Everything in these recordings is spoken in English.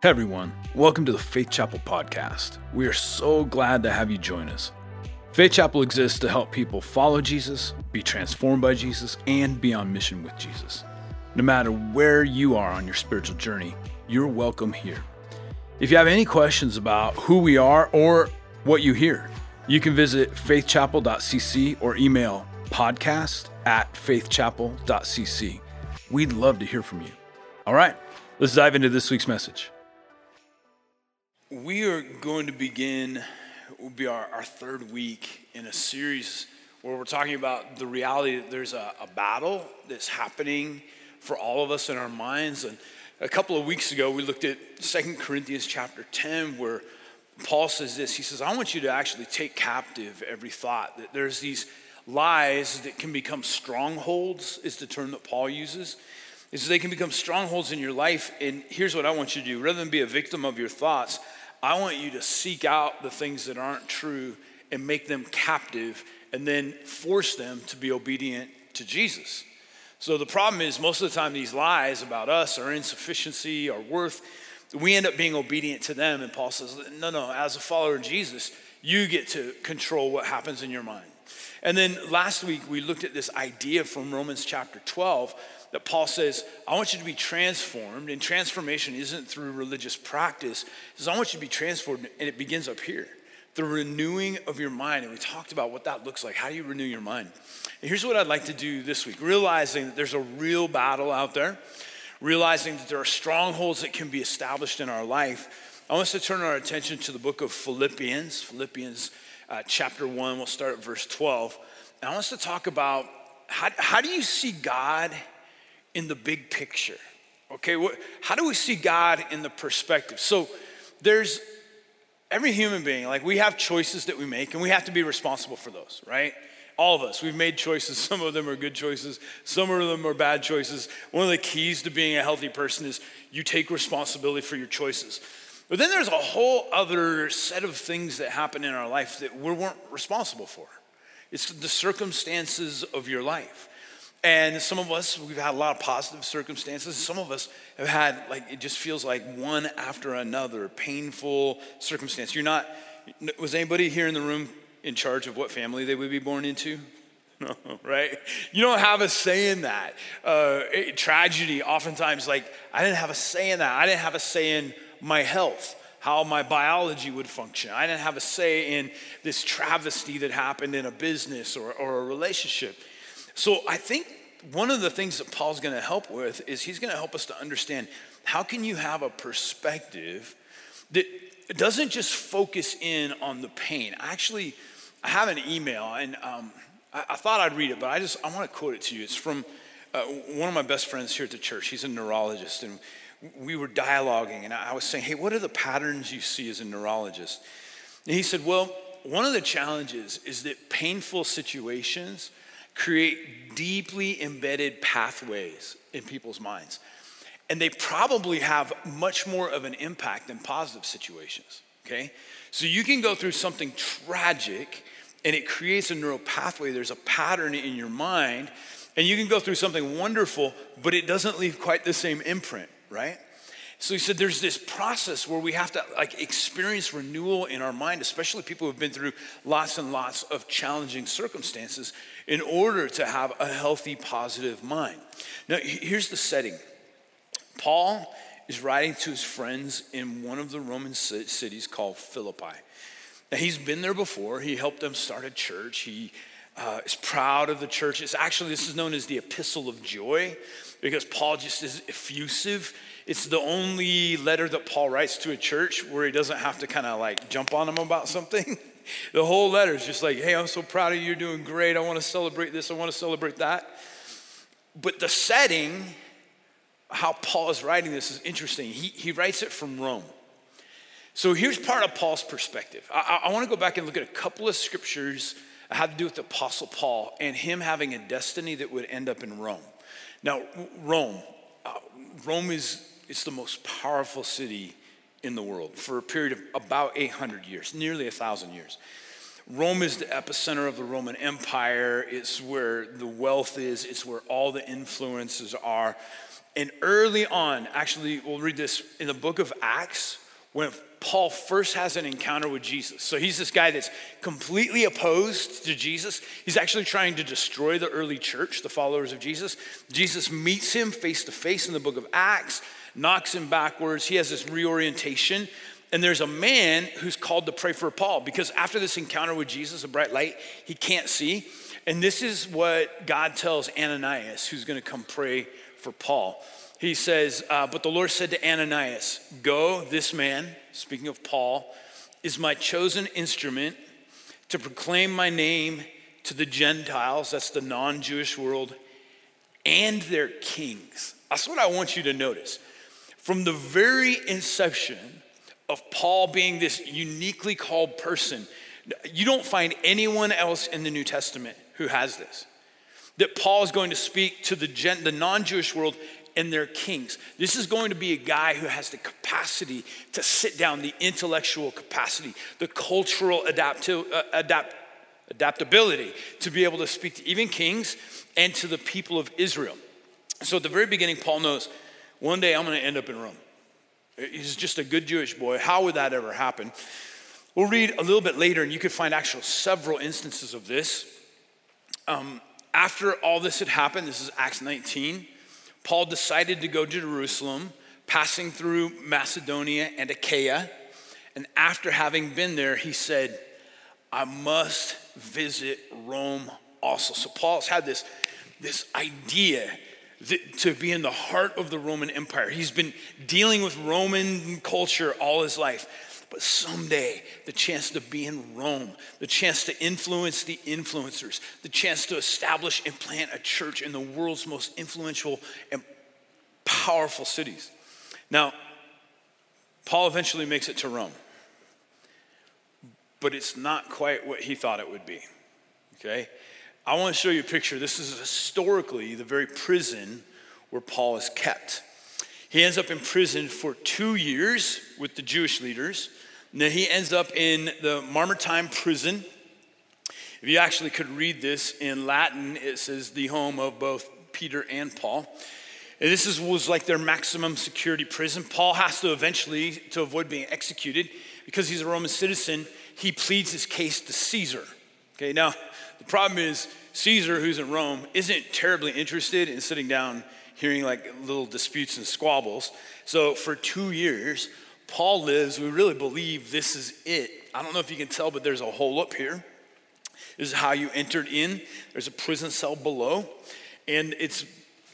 Hey everyone, welcome to the Faith Chapel podcast. We are so glad to have you join us. Faith Chapel exists to help people follow Jesus, be transformed by Jesus, and be on mission with Jesus. No matter where you are on your spiritual journey, you're welcome here. If you have any questions about who we are or what you hear, you can visit faithchapel.cc or email podcast at faithchapel.cc. We'd love to hear from you. All right, let's dive into this week's message. We are going to begin, will be our, our third week in a series where we're talking about the reality that there's a, a battle that's happening for all of us in our minds. And a couple of weeks ago, we looked at Second Corinthians chapter 10, where Paul says this He says, I want you to actually take captive every thought, that there's these lies that can become strongholds, is the term that Paul uses. Is they can become strongholds in your life. And here's what I want you to do rather than be a victim of your thoughts, I want you to seek out the things that aren't true and make them captive and then force them to be obedient to Jesus. So the problem is, most of the time, these lies about us, our insufficiency, our worth, we end up being obedient to them. And Paul says, no, no, as a follower of Jesus, you get to control what happens in your mind. And then last week, we looked at this idea from Romans chapter 12 that Paul says, I want you to be transformed. And transformation isn't through religious practice. He says, I want you to be transformed. And it begins up here the renewing of your mind. And we talked about what that looks like. How do you renew your mind? And here's what I'd like to do this week realizing that there's a real battle out there, realizing that there are strongholds that can be established in our life. I want us to turn our attention to the book of Philippians, Philippians uh, chapter 1. We'll start at verse 12. And I want us to talk about how, how do you see God in the big picture? Okay, what, how do we see God in the perspective? So there's every human being, like we have choices that we make and we have to be responsible for those, right? All of us, we've made choices. Some of them are good choices, some of them are bad choices. One of the keys to being a healthy person is you take responsibility for your choices. But then there's a whole other set of things that happen in our life that we weren't responsible for. It's the circumstances of your life. And some of us, we've had a lot of positive circumstances. Some of us have had, like, it just feels like one after another painful circumstance. You're not, was anybody here in the room in charge of what family they would be born into? No, right? You don't have a say in that. Uh, tragedy, oftentimes, like, I didn't have a say in that. I didn't have a say in my health, how my biology would function. I didn't have a say in this travesty that happened in a business or, or a relationship. So I think one of the things that Paul's going to help with is he's going to help us to understand how can you have a perspective that doesn't just focus in on the pain. Actually, I have an email and um, I, I, thought I'd read it, but I just I want to quote it to you. It's from uh, one of my best friends here at the church. He's a neurologist, and we were dialoguing, and I was saying, "Hey, what are the patterns you see as a neurologist?" And he said, "Well, one of the challenges is that painful situations." Create deeply embedded pathways in people's minds. And they probably have much more of an impact than positive situations, okay? So you can go through something tragic and it creates a neural pathway. There's a pattern in your mind. And you can go through something wonderful, but it doesn't leave quite the same imprint, right? So he said there's this process where we have to like experience renewal in our mind, especially people who've been through lots and lots of challenging circumstances in order to have a healthy, positive mind. Now, here's the setting. Paul is writing to his friends in one of the Roman cities called Philippi. Now, he's been there before. He helped them start a church. He uh, is proud of the church. It's actually, this is known as the Epistle of Joy because Paul just is effusive it's the only letter that Paul writes to a church where he doesn't have to kind of like jump on them about something. the whole letter is just like, hey, I'm so proud of you. You're doing great. I want to celebrate this. I want to celebrate that. But the setting, how Paul is writing this is interesting. He, he writes it from Rome. So here's part of Paul's perspective. I, I want to go back and look at a couple of scriptures that have to do with the Apostle Paul and him having a destiny that would end up in Rome. Now, Rome, uh, Rome is it's the most powerful city in the world for a period of about 800 years, nearly a thousand years. Rome is the epicenter of the Roman Empire. It's where the wealth is, it's where all the influences are. And early on, actually, we'll read this in the book of Acts, when Paul first has an encounter with Jesus. So he's this guy that's completely opposed to Jesus. He's actually trying to destroy the early church, the followers of Jesus. Jesus meets him face to face in the book of Acts, knocks him backwards. He has this reorientation. And there's a man who's called to pray for Paul because after this encounter with Jesus, a bright light, he can't see. And this is what God tells Ananias, who's going to come pray for Paul. He says, uh, But the Lord said to Ananias, Go, this man, speaking of Paul, is my chosen instrument to proclaim my name to the Gentiles, that's the non Jewish world, and their kings. That's what I want you to notice. From the very inception of Paul being this uniquely called person, you don't find anyone else in the New Testament who has this. That Paul is going to speak to the, gen- the non Jewish world and their kings. This is going to be a guy who has the capacity to sit down, the intellectual capacity, the cultural adapti- uh, adapt- adaptability to be able to speak to even kings and to the people of Israel. So at the very beginning, Paul knows one day I'm going to end up in Rome. He's just a good Jewish boy. How would that ever happen? We'll read a little bit later, and you could find actual several instances of this. Um, after all this had happened, this is Acts 19, Paul decided to go to Jerusalem, passing through Macedonia and Achaia. And after having been there, he said, I must visit Rome also. So Paul's had this, this idea to be in the heart of the Roman Empire. He's been dealing with Roman culture all his life. But someday, the chance to be in Rome, the chance to influence the influencers, the chance to establish and plant a church in the world's most influential and powerful cities. Now, Paul eventually makes it to Rome, but it's not quite what he thought it would be. Okay? I want to show you a picture. This is historically the very prison where Paul is kept. He ends up in prison for two years with the Jewish leaders. And then he ends up in the Mamertine prison. If you actually could read this in Latin, it says the home of both Peter and Paul. And this is, was like their maximum security prison. Paul has to eventually, to avoid being executed, because he's a Roman citizen, he pleads his case to Caesar. Okay, now problem is Caesar, who's in Rome, isn't terribly interested in sitting down hearing like little disputes and squabbles. So for two years, Paul lives, we really believe this is it. I don't know if you can tell, but there's a hole up here. This is how you entered in. There's a prison cell below, and it's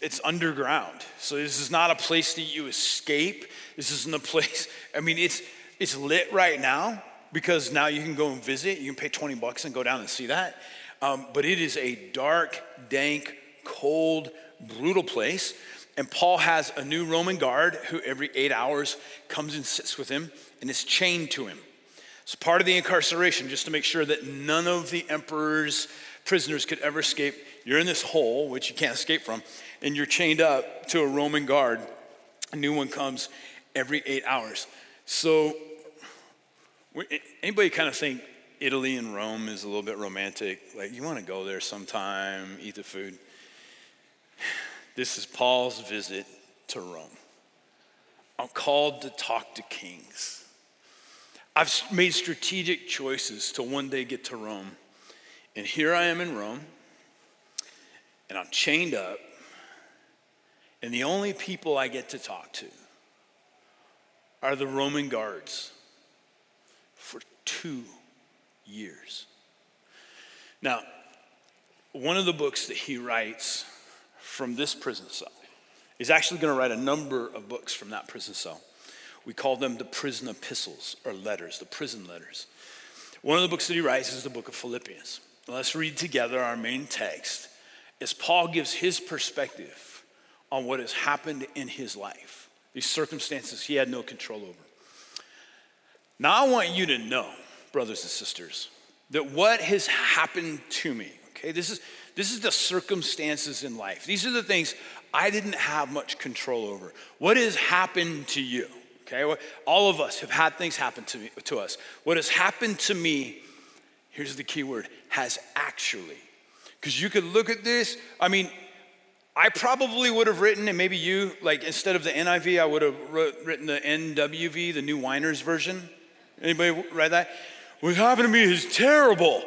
it's underground. So this is not a place that you escape. This isn't a place. I mean, it's it's lit right now because now you can go and visit. You can pay 20 bucks and go down and see that. Um, but it is a dark, dank, cold, brutal place. And Paul has a new Roman guard who every eight hours comes and sits with him and is chained to him. It's part of the incarceration, just to make sure that none of the emperor's prisoners could ever escape, you're in this hole, which you can't escape from, and you're chained up to a Roman guard. A new one comes every eight hours. So, anybody kind of think Italy and Rome is a little bit romantic. Like, you want to go there sometime, eat the food. This is Paul's visit to Rome. I'm called to talk to kings. I've made strategic choices to one day get to Rome. And here I am in Rome, and I'm chained up, and the only people I get to talk to are the Roman guards for two years. Now, one of the books that he writes from this prison cell is actually going to write a number of books from that prison cell. We call them the prison epistles or letters, the prison letters. One of the books that he writes is the book of Philippians. Let's read together our main text as Paul gives his perspective on what has happened in his life, these circumstances he had no control over. Now, I want you to know brothers and sisters, that what has happened to me, okay, this is, this is the circumstances in life. These are the things I didn't have much control over. What has happened to you? Okay, all of us have had things happen to, me, to us. What has happened to me, here's the key word, has actually. Because you could look at this, I mean, I probably would have written, and maybe you, like instead of the NIV, I would have wrote, written the NWV, the New Whiners version. Anybody read that? What happened to me is terrible.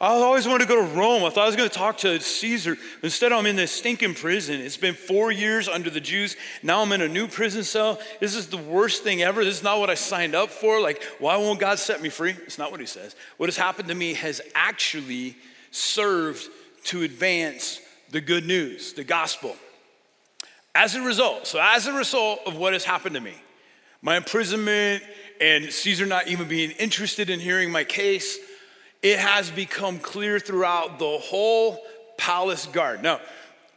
I always wanted to go to Rome. I thought I was going to talk to Caesar. Instead, I'm in this stinking prison. It's been four years under the Jews. Now I'm in a new prison cell. This is the worst thing ever. This is not what I signed up for. Like, why won't God set me free? It's not what he says. What has happened to me has actually served to advance the good news, the gospel. As a result, so as a result of what has happened to me, my imprisonment and Caesar not even being interested in hearing my case, it has become clear throughout the whole palace guard. Now,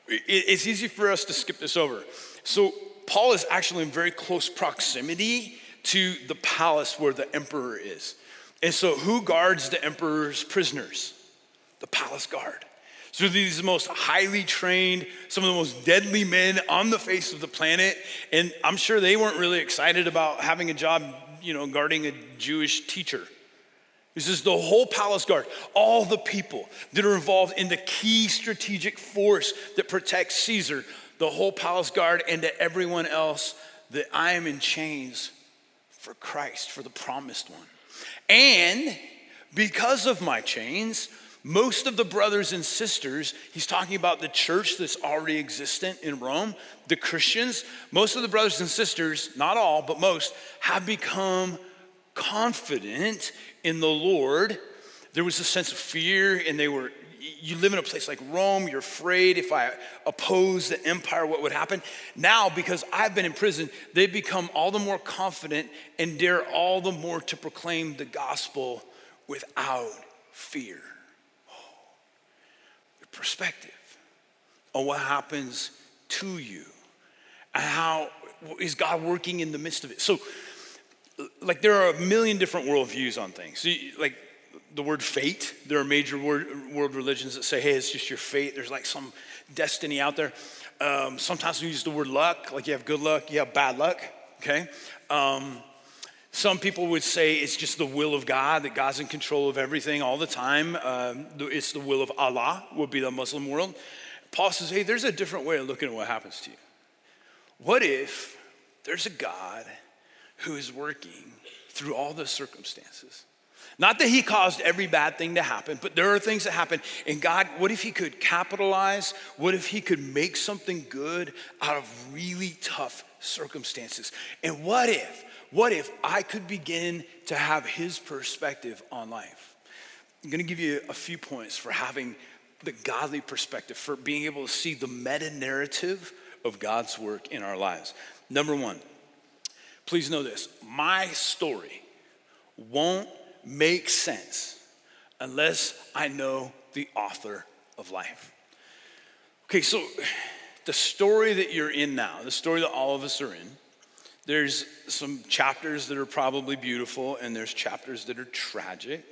it's easy for us to skip this over. So, Paul is actually in very close proximity to the palace where the emperor is. And so, who guards the emperor's prisoners? The palace guard. So, these are the most highly trained, some of the most deadly men on the face of the planet. And I'm sure they weren't really excited about having a job, you know, guarding a Jewish teacher. This is the whole palace guard, all the people that are involved in the key strategic force that protects Caesar, the whole palace guard, and to everyone else that I am in chains for Christ, for the promised one. And because of my chains, most of the brothers and sisters, he's talking about the church that's already existent in Rome, the Christians, most of the brothers and sisters, not all, but most, have become confident in the Lord. There was a sense of fear, and they were, you live in a place like Rome, you're afraid if I oppose the empire, what would happen? Now, because I've been in prison, they've become all the more confident and dare all the more to proclaim the gospel without fear. Perspective on what happens to you and how is God working in the midst of it. So, like there are a million different worldviews on things. So like the word fate, there are major world religions that say, hey, it's just your fate. There's like some destiny out there. Um, sometimes we use the word luck, like you have good luck, you have bad luck, okay? Um, some people would say it's just the will of God, that God's in control of everything all the time. Um, it's the will of Allah, would be the Muslim world. Paul says, hey, there's a different way of looking at what happens to you. What if there's a God who is working through all the circumstances. Not that he caused every bad thing to happen, but there are things that happen. And God, what if he could capitalize? What if he could make something good out of really tough circumstances? And what if, what if I could begin to have his perspective on life? I'm gonna give you a few points for having the godly perspective, for being able to see the meta narrative of God's work in our lives. Number one, Please know this my story won't make sense unless I know the author of life. Okay, so the story that you're in now, the story that all of us are in, there's some chapters that are probably beautiful and there's chapters that are tragic.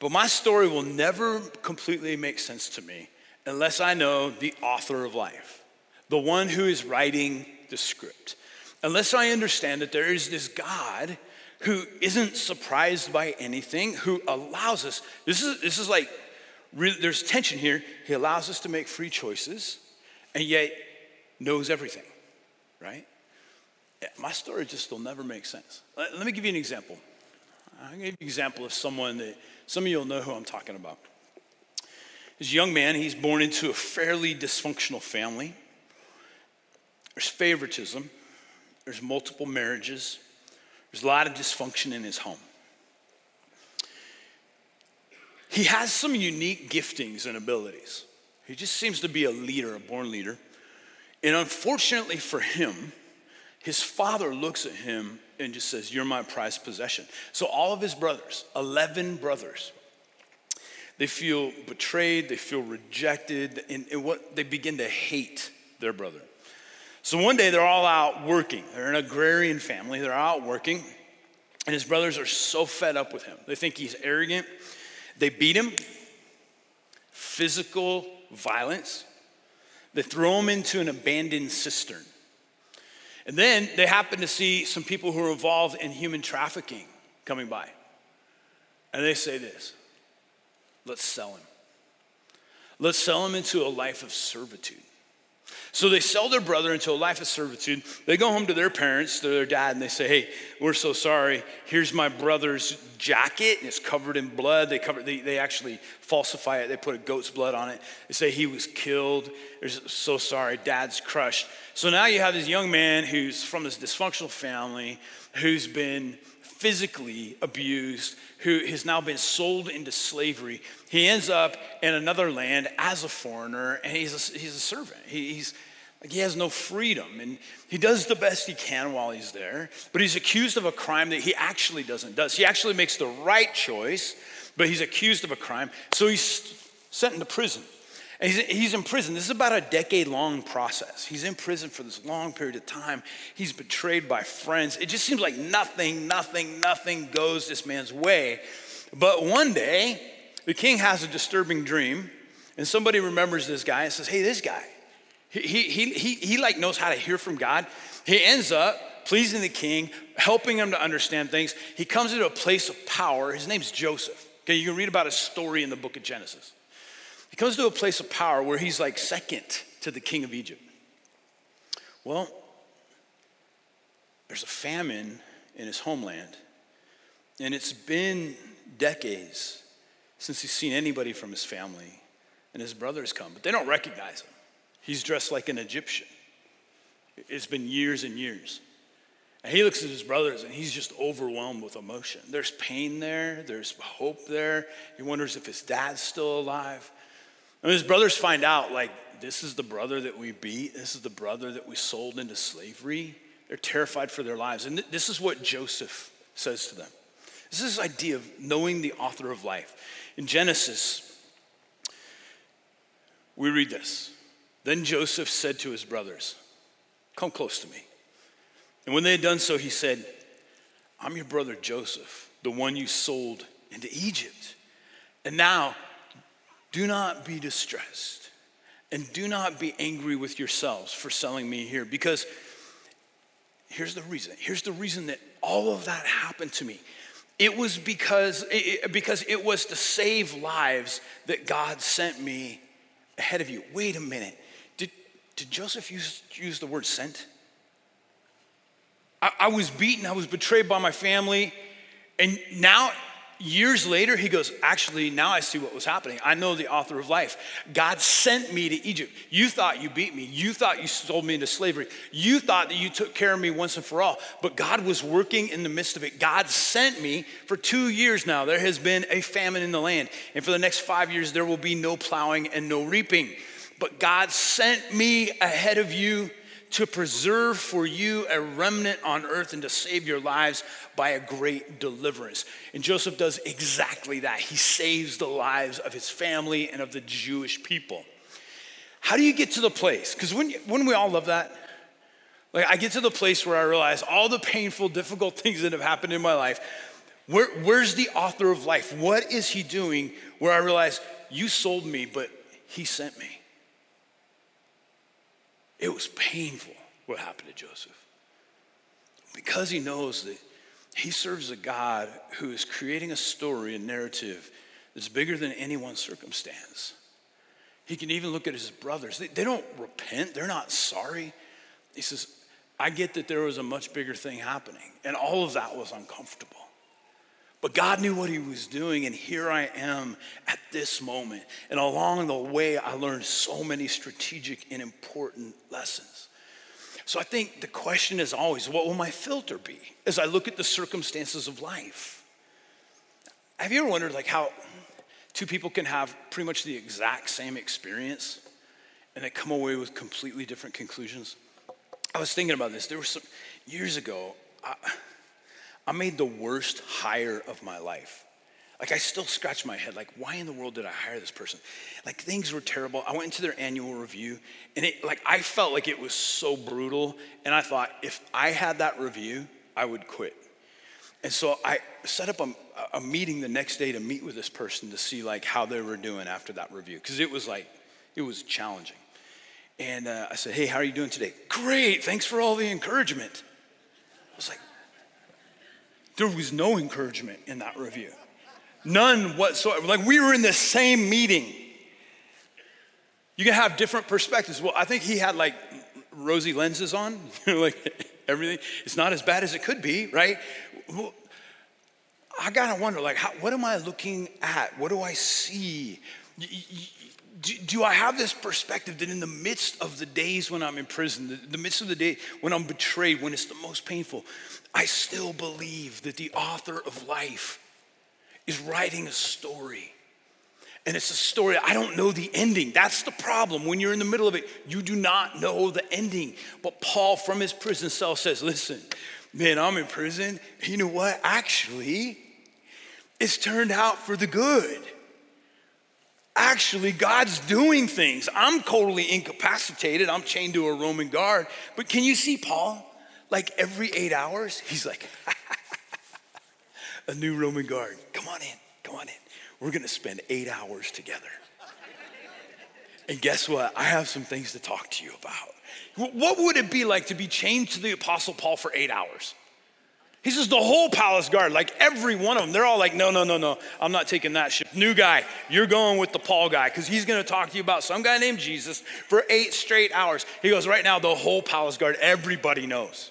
But my story will never completely make sense to me unless I know the author of life, the one who is writing the script unless I understand that there is this God who isn't surprised by anything, who allows us, this is, this is like, there's tension here. He allows us to make free choices and yet knows everything, right? My story just will never make sense. Let, let me give you an example. I'm going to give you an example of someone that some of you will know who I'm talking about. This young man, he's born into a fairly dysfunctional family. There's favoritism. There's multiple marriages. There's a lot of dysfunction in his home. He has some unique giftings and abilities. He just seems to be a leader, a born leader. And unfortunately for him, his father looks at him and just says, You're my prized possession. So all of his brothers, 11 brothers, they feel betrayed, they feel rejected, and, and what they begin to hate their brother. So one day they're all out working. They're an agrarian family, they're out working, and his brothers are so fed up with him. They think he's arrogant. They beat him, physical violence. They throw him into an abandoned cistern. And then they happen to see some people who are involved in human trafficking coming by. And they say this let's sell him. Let's sell him into a life of servitude. So they sell their brother into a life of servitude. They go home to their parents, to their dad, and they say, Hey, we're so sorry. Here's my brother's jacket, and it's covered in blood. They, cover, they, they actually falsify it, they put a goat's blood on it. They say he was killed. They're so sorry. Dad's crushed. So now you have this young man who's from this dysfunctional family, who's been physically abused, who has now been sold into slavery. He ends up in another land as a foreigner, and he's a, he's a servant. He, he's like he has no freedom, and he does the best he can while he's there. But he's accused of a crime that he actually doesn't does. He actually makes the right choice, but he's accused of a crime, so he's sent into prison. And he's, he's in prison. This is about a decade long process. He's in prison for this long period of time. He's betrayed by friends. It just seems like nothing, nothing, nothing goes this man's way. But one day, the king has a disturbing dream, and somebody remembers this guy and says, Hey, this guy, he, he, he, he, like knows how to hear from God. He ends up pleasing the king, helping him to understand things. He comes into a place of power. His name's Joseph. Okay, you can read about his story in the book of Genesis. He comes to a place of power where he's like second to the king of Egypt. Well, there's a famine in his homeland, and it's been decades since he's seen anybody from his family, and his brothers come, but they don't recognize him. He's dressed like an Egyptian. It's been years and years. And he looks at his brothers and he's just overwhelmed with emotion. There's pain there, there's hope there. He wonders if his dad's still alive. And his brothers find out, like, this is the brother that we beat, this is the brother that we sold into slavery. They're terrified for their lives. And th- this is what Joseph says to them. This is this idea of knowing the author of life. In Genesis, we read this. Then Joseph said to his brothers, Come close to me. And when they had done so, he said, I'm your brother Joseph, the one you sold into Egypt. And now do not be distressed and do not be angry with yourselves for selling me here because here's the reason. Here's the reason that all of that happened to me. It was because it, because it was to save lives that God sent me ahead of you. Wait a minute. Did, did Joseph use, use the word sent? I, I was beaten, I was betrayed by my family, and now years later, he goes, Actually, now I see what was happening. I know the author of life. God sent me to Egypt. You thought you beat me. You thought you sold me into slavery. You thought that you took care of me once and for all. But God was working in the midst of it. God sent me for two years now. There has been a famine in the land. And for the next five years, there will be no plowing and no reaping. But God sent me ahead of you to preserve for you a remnant on earth and to save your lives by a great deliverance. And Joseph does exactly that. He saves the lives of his family and of the Jewish people. How do you get to the place? Because when, when we all love that, like I get to the place where I realize all the painful, difficult things that have happened in my life, where, where's the author of life? What is he doing where I realize you sold me, but he sent me? It was painful what happened to Joseph. Because he knows that he serves a God who is creating a story, a narrative that's bigger than any one circumstance. He can even look at his brothers. They, they don't repent, they're not sorry. He says, I get that there was a much bigger thing happening, and all of that was uncomfortable. But God knew what He was doing, and here I am at this moment. And along the way, I learned so many strategic and important lessons. So I think the question is always what will my filter be as I look at the circumstances of life? Have you ever wondered like how two people can have pretty much the exact same experience and they come away with completely different conclusions? I was thinking about this. There were some years ago. I, I made the worst hire of my life. Like, I still scratch my head, like, why in the world did I hire this person? Like, things were terrible. I went into their annual review, and it, like, I felt like it was so brutal. And I thought, if I had that review, I would quit. And so I set up a, a meeting the next day to meet with this person to see, like, how they were doing after that review. Because it was like, it was challenging. And uh, I said, hey, how are you doing today? Great, thanks for all the encouragement. I was like, there was no encouragement in that review. None whatsoever. Like we were in the same meeting. You can have different perspectives. Well, I think he had like rosy lenses on, like everything. It's not as bad as it could be, right? Well, I gotta wonder, like, how, what am I looking at? What do I see? Do, do, I have this perspective that in the midst of the days when I'm in prison, the, the midst of the day when I'm betrayed, when it's the most painful, I still believe that the author of life is writing a story. And it's a story, I don't know the ending. That's the problem. When you're in the middle of it, you do not know the ending. But Paul, from his prison cell, says, Listen, man, I'm in prison. You know what? Actually, it's turned out for the good. Actually, God's doing things. I'm totally incapacitated. I'm chained to a Roman guard. But can you see Paul? Like every eight hours, he's like, a new Roman guard. Come on in, come on in. We're gonna spend eight hours together. And guess what? I have some things to talk to you about. What would it be like to be chained to the Apostle Paul for eight hours? He says the whole palace guard, like every one of them, they're all like, no, no, no, no, I'm not taking that ship. New guy, you're going with the Paul guy because he's going to talk to you about some guy named Jesus for eight straight hours. He goes, right now, the whole palace guard, everybody knows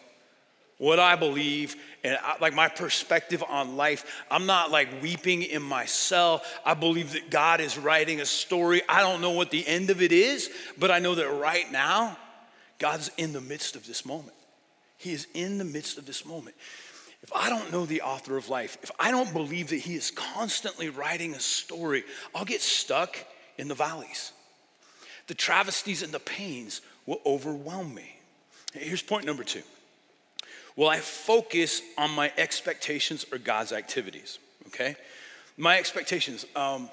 what I believe and I, like my perspective on life. I'm not like weeping in my cell. I believe that God is writing a story. I don't know what the end of it is, but I know that right now, God's in the midst of this moment. He is in the midst of this moment. If I don't know the author of life, if I don't believe that he is constantly writing a story, I'll get stuck in the valleys. The travesties and the pains will overwhelm me. Here's point number two Will I focus on my expectations or God's activities? Okay? My expectations. Um,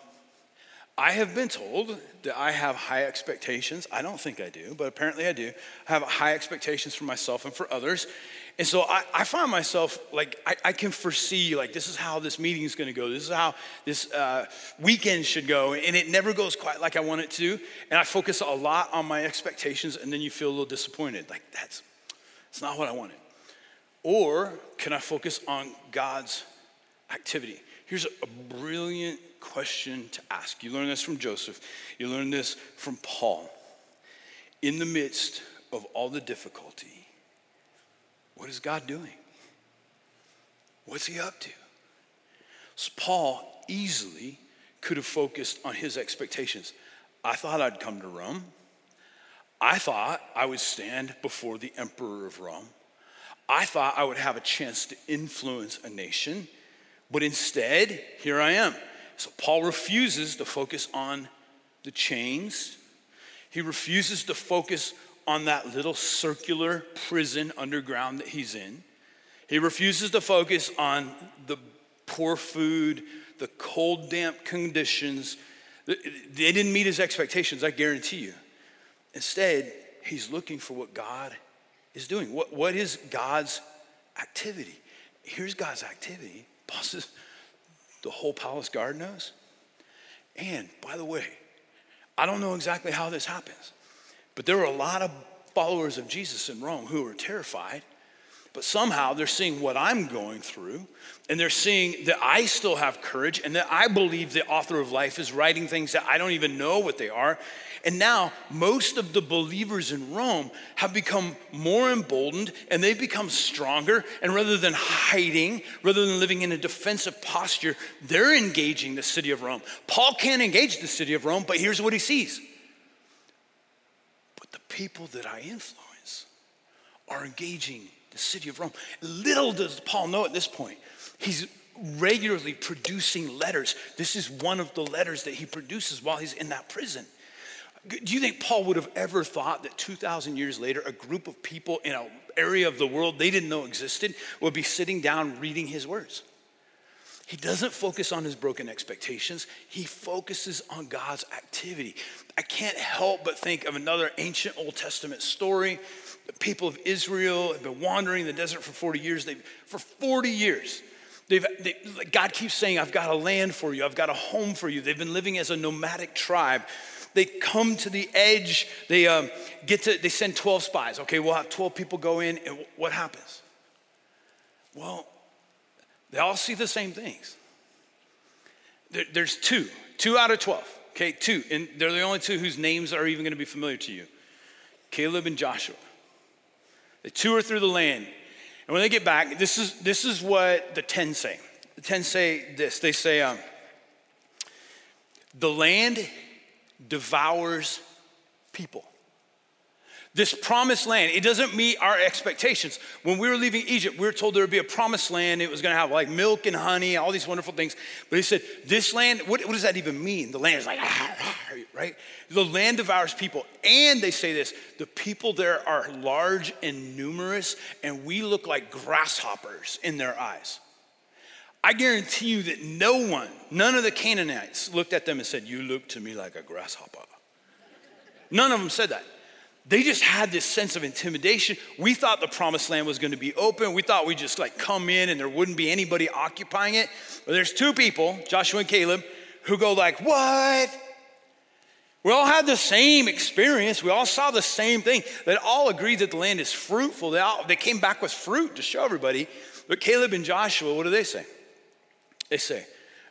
I have been told that I have high expectations. I don't think I do, but apparently I do. I have high expectations for myself and for others. And so I, I find myself like, I, I, can foresee, like, this is how this meeting is gonna go. This is how this uh, weekend should go. And it never goes quite like I want it to. And I focus a lot on my expectations, and then you feel a little disappointed. Like, that's, that's not what I wanted. Or can I focus on God's activity? Here's a brilliant question to ask. You learn this from Joseph, you learn this from Paul. In the midst of all the difficulty, what is God doing? What's he up to? So Paul easily could have focused on his expectations. I thought I'd come to Rome. I thought I would stand before the emperor of Rome. I thought I would have a chance to influence a nation, but instead, here I am. So Paul refuses to focus on the chains. He refuses to focus on that little circular prison underground that he's in. He refuses to focus on the poor food, the cold, damp conditions. They didn't meet his expectations, I guarantee you. Instead, he's looking for what God is doing. What, what is God's activity? Here's God's activity. Bosses, the whole palace guard knows. And by the way, I don't know exactly how this happens, but there were a lot of followers of Jesus in Rome who were terrified but somehow they're seeing what I'm going through, and they're seeing that I still have courage, and that I believe the author of life is writing things that I don't even know what they are. And now, most of the believers in Rome have become more emboldened and they've become stronger. And rather than hiding, rather than living in a defensive posture, they're engaging the city of Rome. Paul can't engage the city of Rome, but here's what he sees. But the people that I influence are engaging the city of Rome. Little does Paul know at this point, he's regularly producing letters. This is one of the letters that he produces while he's in that prison. Do you think Paul would have ever thought that 2,000 years later, a group of people in an area of the world they didn't know existed would be sitting down reading his words? He doesn't focus on his broken expectations, he focuses on God's activity. I can't help but think of another ancient Old Testament story the people of Israel have been wandering in the desert for 40 years. They've, for 40 years, they've, they, God keeps saying, I've got a land for you, I've got a home for you. They've been living as a nomadic tribe. They come to the edge, they um, get to, they send 12 spies. Okay, we'll have 12 people go in, and what happens? Well, they all see the same things. There, there's two, two out of 12. Okay, two. And they're the only two whose names are even going to be familiar to you Caleb and Joshua. They tour through the land. And when they get back, this is, this is what the 10 say. The 10 say this they say, um, the land devours people. This promised land, it doesn't meet our expectations. When we were leaving Egypt, we were told there would be a promised land. It was going to have like milk and honey, all these wonderful things. But he said, This land, what, what does that even mean? The land is like, ah, ah, right? The land devours people. And they say this the people there are large and numerous, and we look like grasshoppers in their eyes. I guarantee you that no one, none of the Canaanites looked at them and said, You look to me like a grasshopper. None of them said that. They just had this sense of intimidation. We thought the promised land was going to be open. We thought we'd just like come in and there wouldn't be anybody occupying it. But there's two people, Joshua and Caleb, who go like, "What?" We all had the same experience. We all saw the same thing. They all agreed that the land is fruitful. They, all, they came back with fruit to show everybody. But Caleb and Joshua, what do they say? They say,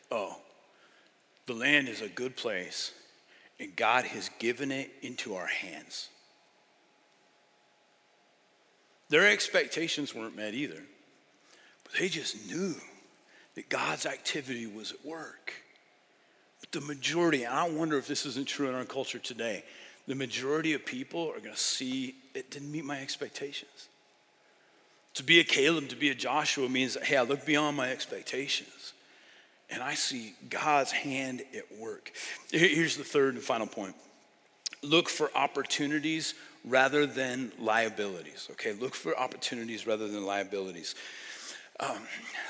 Oh, the land is a good place, and God has given it into our hands. Their expectations weren't met either, but they just knew that God's activity was at work. But the majority, and I wonder if this isn't true in our culture today, the majority of people are going to see it didn't meet my expectations. To be a Caleb, to be a Joshua means, hey, I look beyond my expectations and I see God's hand at work. Here's the third and final point look for opportunities rather than liabilities. Okay, look for opportunities rather than liabilities. Um,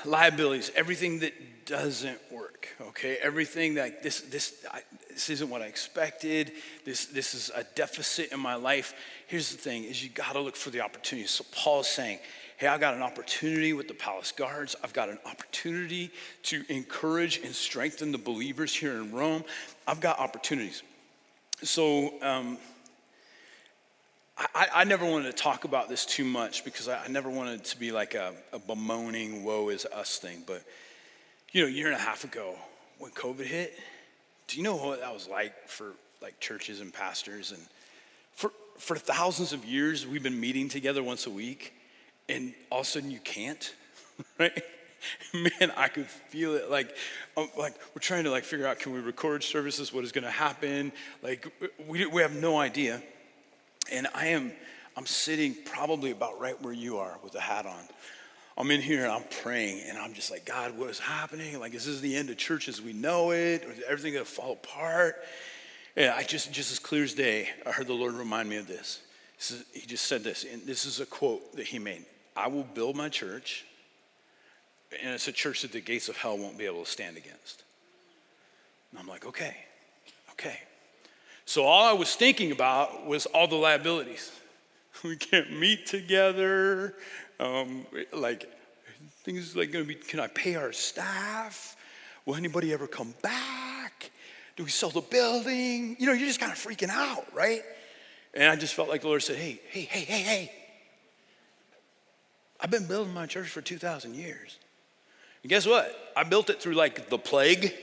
liabilities, everything that doesn't work. Okay, everything that this this I, this isn't what I expected. This this is a deficit in my life. Here's the thing: is you got to look for the opportunities. So Paul is saying, hey, I got an opportunity with the palace guards. I've got an opportunity to encourage and strengthen the believers here in Rome. I've got opportunities. So. Um, I, I, never wanted to talk about this too much because I, I never wanted to be like a, a, bemoaning, woe is us thing. But, you know, a year and a half ago when COVID hit, do you know what that was like for like churches and pastors? And for, for thousands of years, we've been meeting together once a week, and all of a sudden you can't, right? Man, I could feel it. Like, um, like we're trying to like figure out can we record services? What is going to happen? Like, we, we have no idea. And I am, I'm sitting probably about right where you are with a hat on. I'm in here and I'm praying and I'm just like, God, what is happening? Like, is this the end of church as we know it? Or is everything gonna fall apart? And I just, just as clear as day, I heard the Lord remind me of this. this is, he just said this, and this is a quote that he made I will build my church, and it's a church that the gates of hell won't be able to stand against. And I'm like, okay, okay. So all I was thinking about was all the liabilities. We can't meet together. Um, like things like going to be, can I pay our staff? Will anybody ever come back? Do we sell the building? You know, you're just kind of freaking out, right? And I just felt like the Lord said, hey, hey, hey, hey, hey. I've been building my church for 2,000 years. And guess what? I built it through like the plague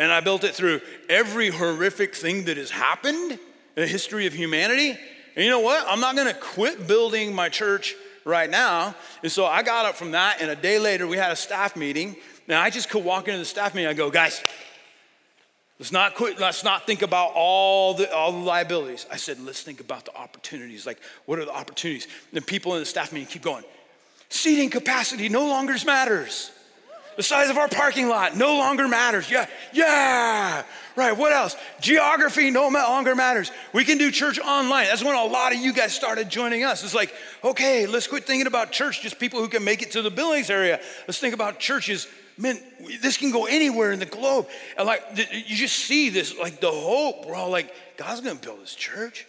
and I built it through every horrific thing that has happened in the history of humanity. And you know what? I'm not gonna quit building my church right now. And so I got up from that, and a day later, we had a staff meeting. Now I just could walk into the staff meeting. I go, guys, let's not quit. Let's not think about all the all the liabilities. I said, let's think about the opportunities. Like, what are the opportunities? And people in the staff meeting keep going. Seating capacity no longer matters. The size of our parking lot no longer matters. Yeah, yeah. Right, what else? Geography no longer matters. We can do church online. That's when a lot of you guys started joining us. It's like, okay, let's quit thinking about church, just people who can make it to the Billings area. Let's think about churches. Man, this can go anywhere in the globe. And like, you just see this, like the hope. We're all like, God's gonna build this church.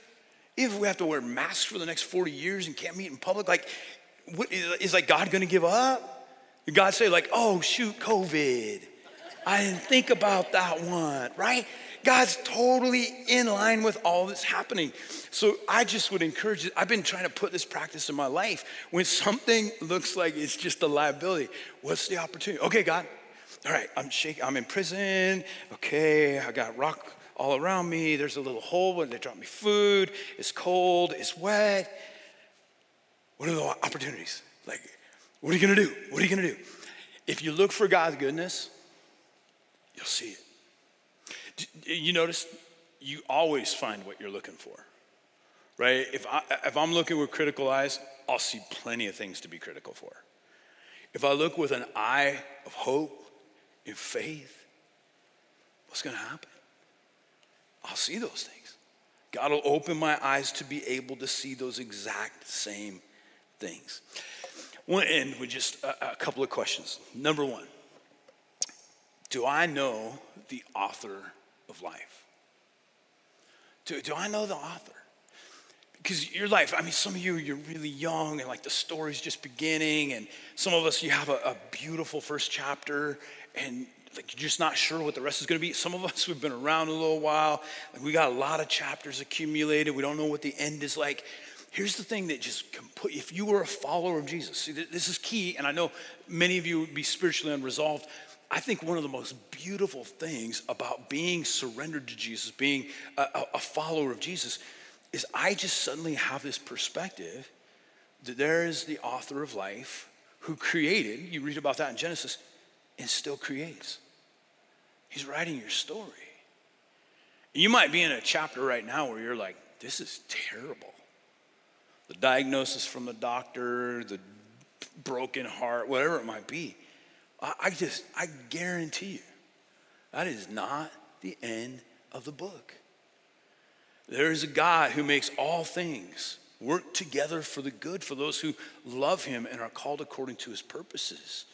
Even if we have to wear masks for the next 40 years and can't meet in public, like, what, is like God gonna give up? God say, like, oh, shoot, COVID. I didn't think about that one, right? God's totally in line with all that's happening. So I just would encourage you. I've been trying to put this practice in my life. When something looks like it's just a liability, what's the opportunity? Okay, God, all right, I'm shaking, I'm in prison. Okay, I got rock all around me. There's a little hole where they drop me food. It's cold, it's wet. What are the opportunities? Like, what are you gonna do? What are you gonna do? If you look for God's goodness, you'll see it. You notice you always find what you're looking for, right? If, I, if I'm looking with critical eyes, I'll see plenty of things to be critical for. If I look with an eye of hope and faith, what's gonna happen? I'll see those things. God will open my eyes to be able to see those exact same things. Want to end with just a, a couple of questions. Number one, do I know the author of life? Do, do I know the author? Because your life, I mean, some of you, you're really young and like the story's just beginning, and some of us, you have a, a beautiful first chapter, and like you're just not sure what the rest is going to be. Some of us, we've been around a little while, like we got a lot of chapters accumulated, we don't know what the end is like. Here's the thing that just can put, if you were a follower of Jesus, see, this is key, and I know many of you would be spiritually unresolved. I think one of the most beautiful things about being surrendered to Jesus, being a, a follower of Jesus, is I just suddenly have this perspective that there is the author of life who created, you read about that in Genesis, and still creates. He's writing your story. You might be in a chapter right now where you're like, this is terrible the diagnosis from the doctor, the broken heart, whatever it might be. I, just, I guarantee you, that is not the end of the book. There is a God who makes all things work together for the good for those who love him and are called according to his purposes.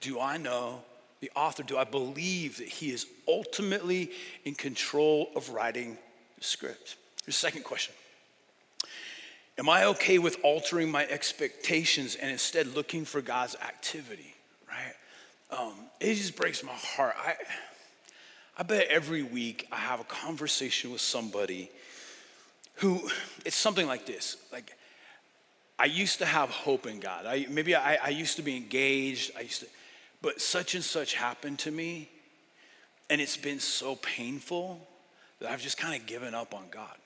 Do I know the author? Do I believe that he is ultimately in control of writing the script? The second question Am I okay with altering my expectations and instead looking for God's activity, right? Um, it just breaks my heart. I, I bet every week I have a conversation with somebody who, it's something like this. Like, I used to have hope in God. I, maybe I, I used to be engaged. I used to, but such and such happened to me, and it's been so painful that I've just kind of given up on God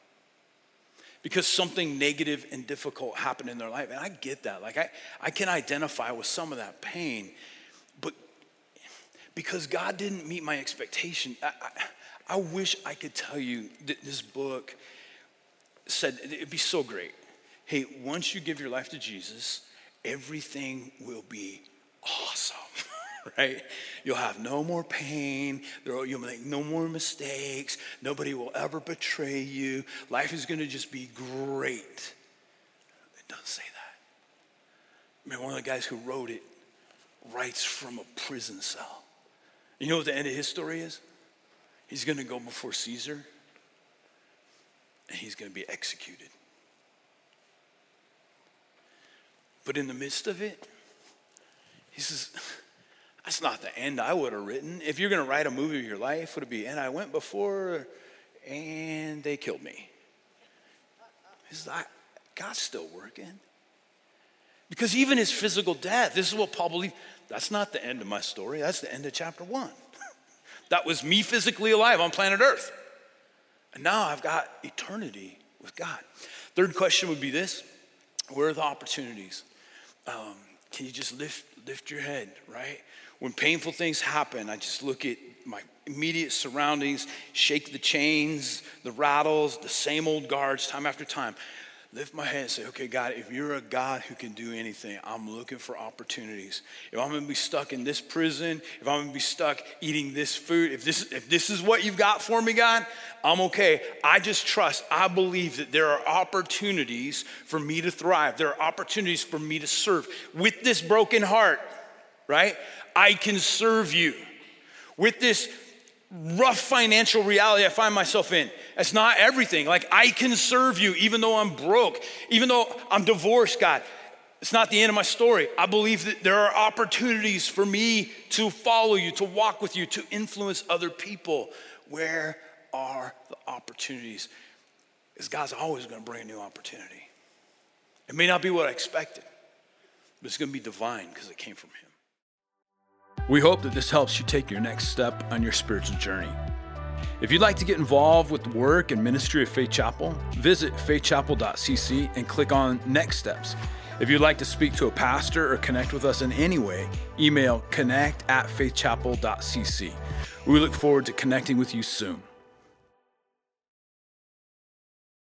because something negative and difficult happened in their life. And I get that. Like, I, I can identify with some of that pain. But because God didn't meet my expectation, I, I, I wish I could tell you that this book said it'd be so great. Hey, once you give your life to Jesus, everything will be awesome. right? You'll have no more pain. You'll make no more mistakes. Nobody will ever betray you. Life is going to just be great. It doesn't say that. I mean, one of the guys who wrote it writes from a prison cell. You know what the end of his story is? He's going to go before Caesar and he's going to be executed. But in the midst of it, he says, that's not the end I would have written. If you're going to write a movie of your life, would it be, and I went before and they killed me? Is God's still working. Because even his physical death, this is what Paul believed, that's not the end of my story. That's the end of chapter one. that was me physically alive on planet Earth. And now I've got eternity with God. Third question would be this Where are the opportunities? Um, can you just lift, lift your head, right? When painful things happen, I just look at my immediate surroundings, shake the chains, the rattles, the same old guards, time after time. Lift my head and say, okay, God, if you're a God who can do anything, I'm looking for opportunities. If I'm gonna be stuck in this prison, if I'm gonna be stuck eating this food, if this, if this is what you've got for me, God, I'm okay. I just trust, I believe that there are opportunities for me to thrive. There are opportunities for me to serve. With this broken heart, right? I can serve you. With this rough financial reality I find myself in, it's not everything. Like, I can serve you even though I'm broke, even though I'm divorced, God. It's not the end of my story. I believe that there are opportunities for me to follow you, to walk with you, to influence other people. Where are the opportunities? Because God's always going to bring a new opportunity. It may not be what I expected, but it's going to be divine because it came from Him. We hope that this helps you take your next step on your spiritual journey. If you'd like to get involved with the work and ministry of Faith Chapel, visit faithchapel.cc and click on Next Steps. If you'd like to speak to a pastor or connect with us in any way, email connect at faithchapel.cc. We look forward to connecting with you soon.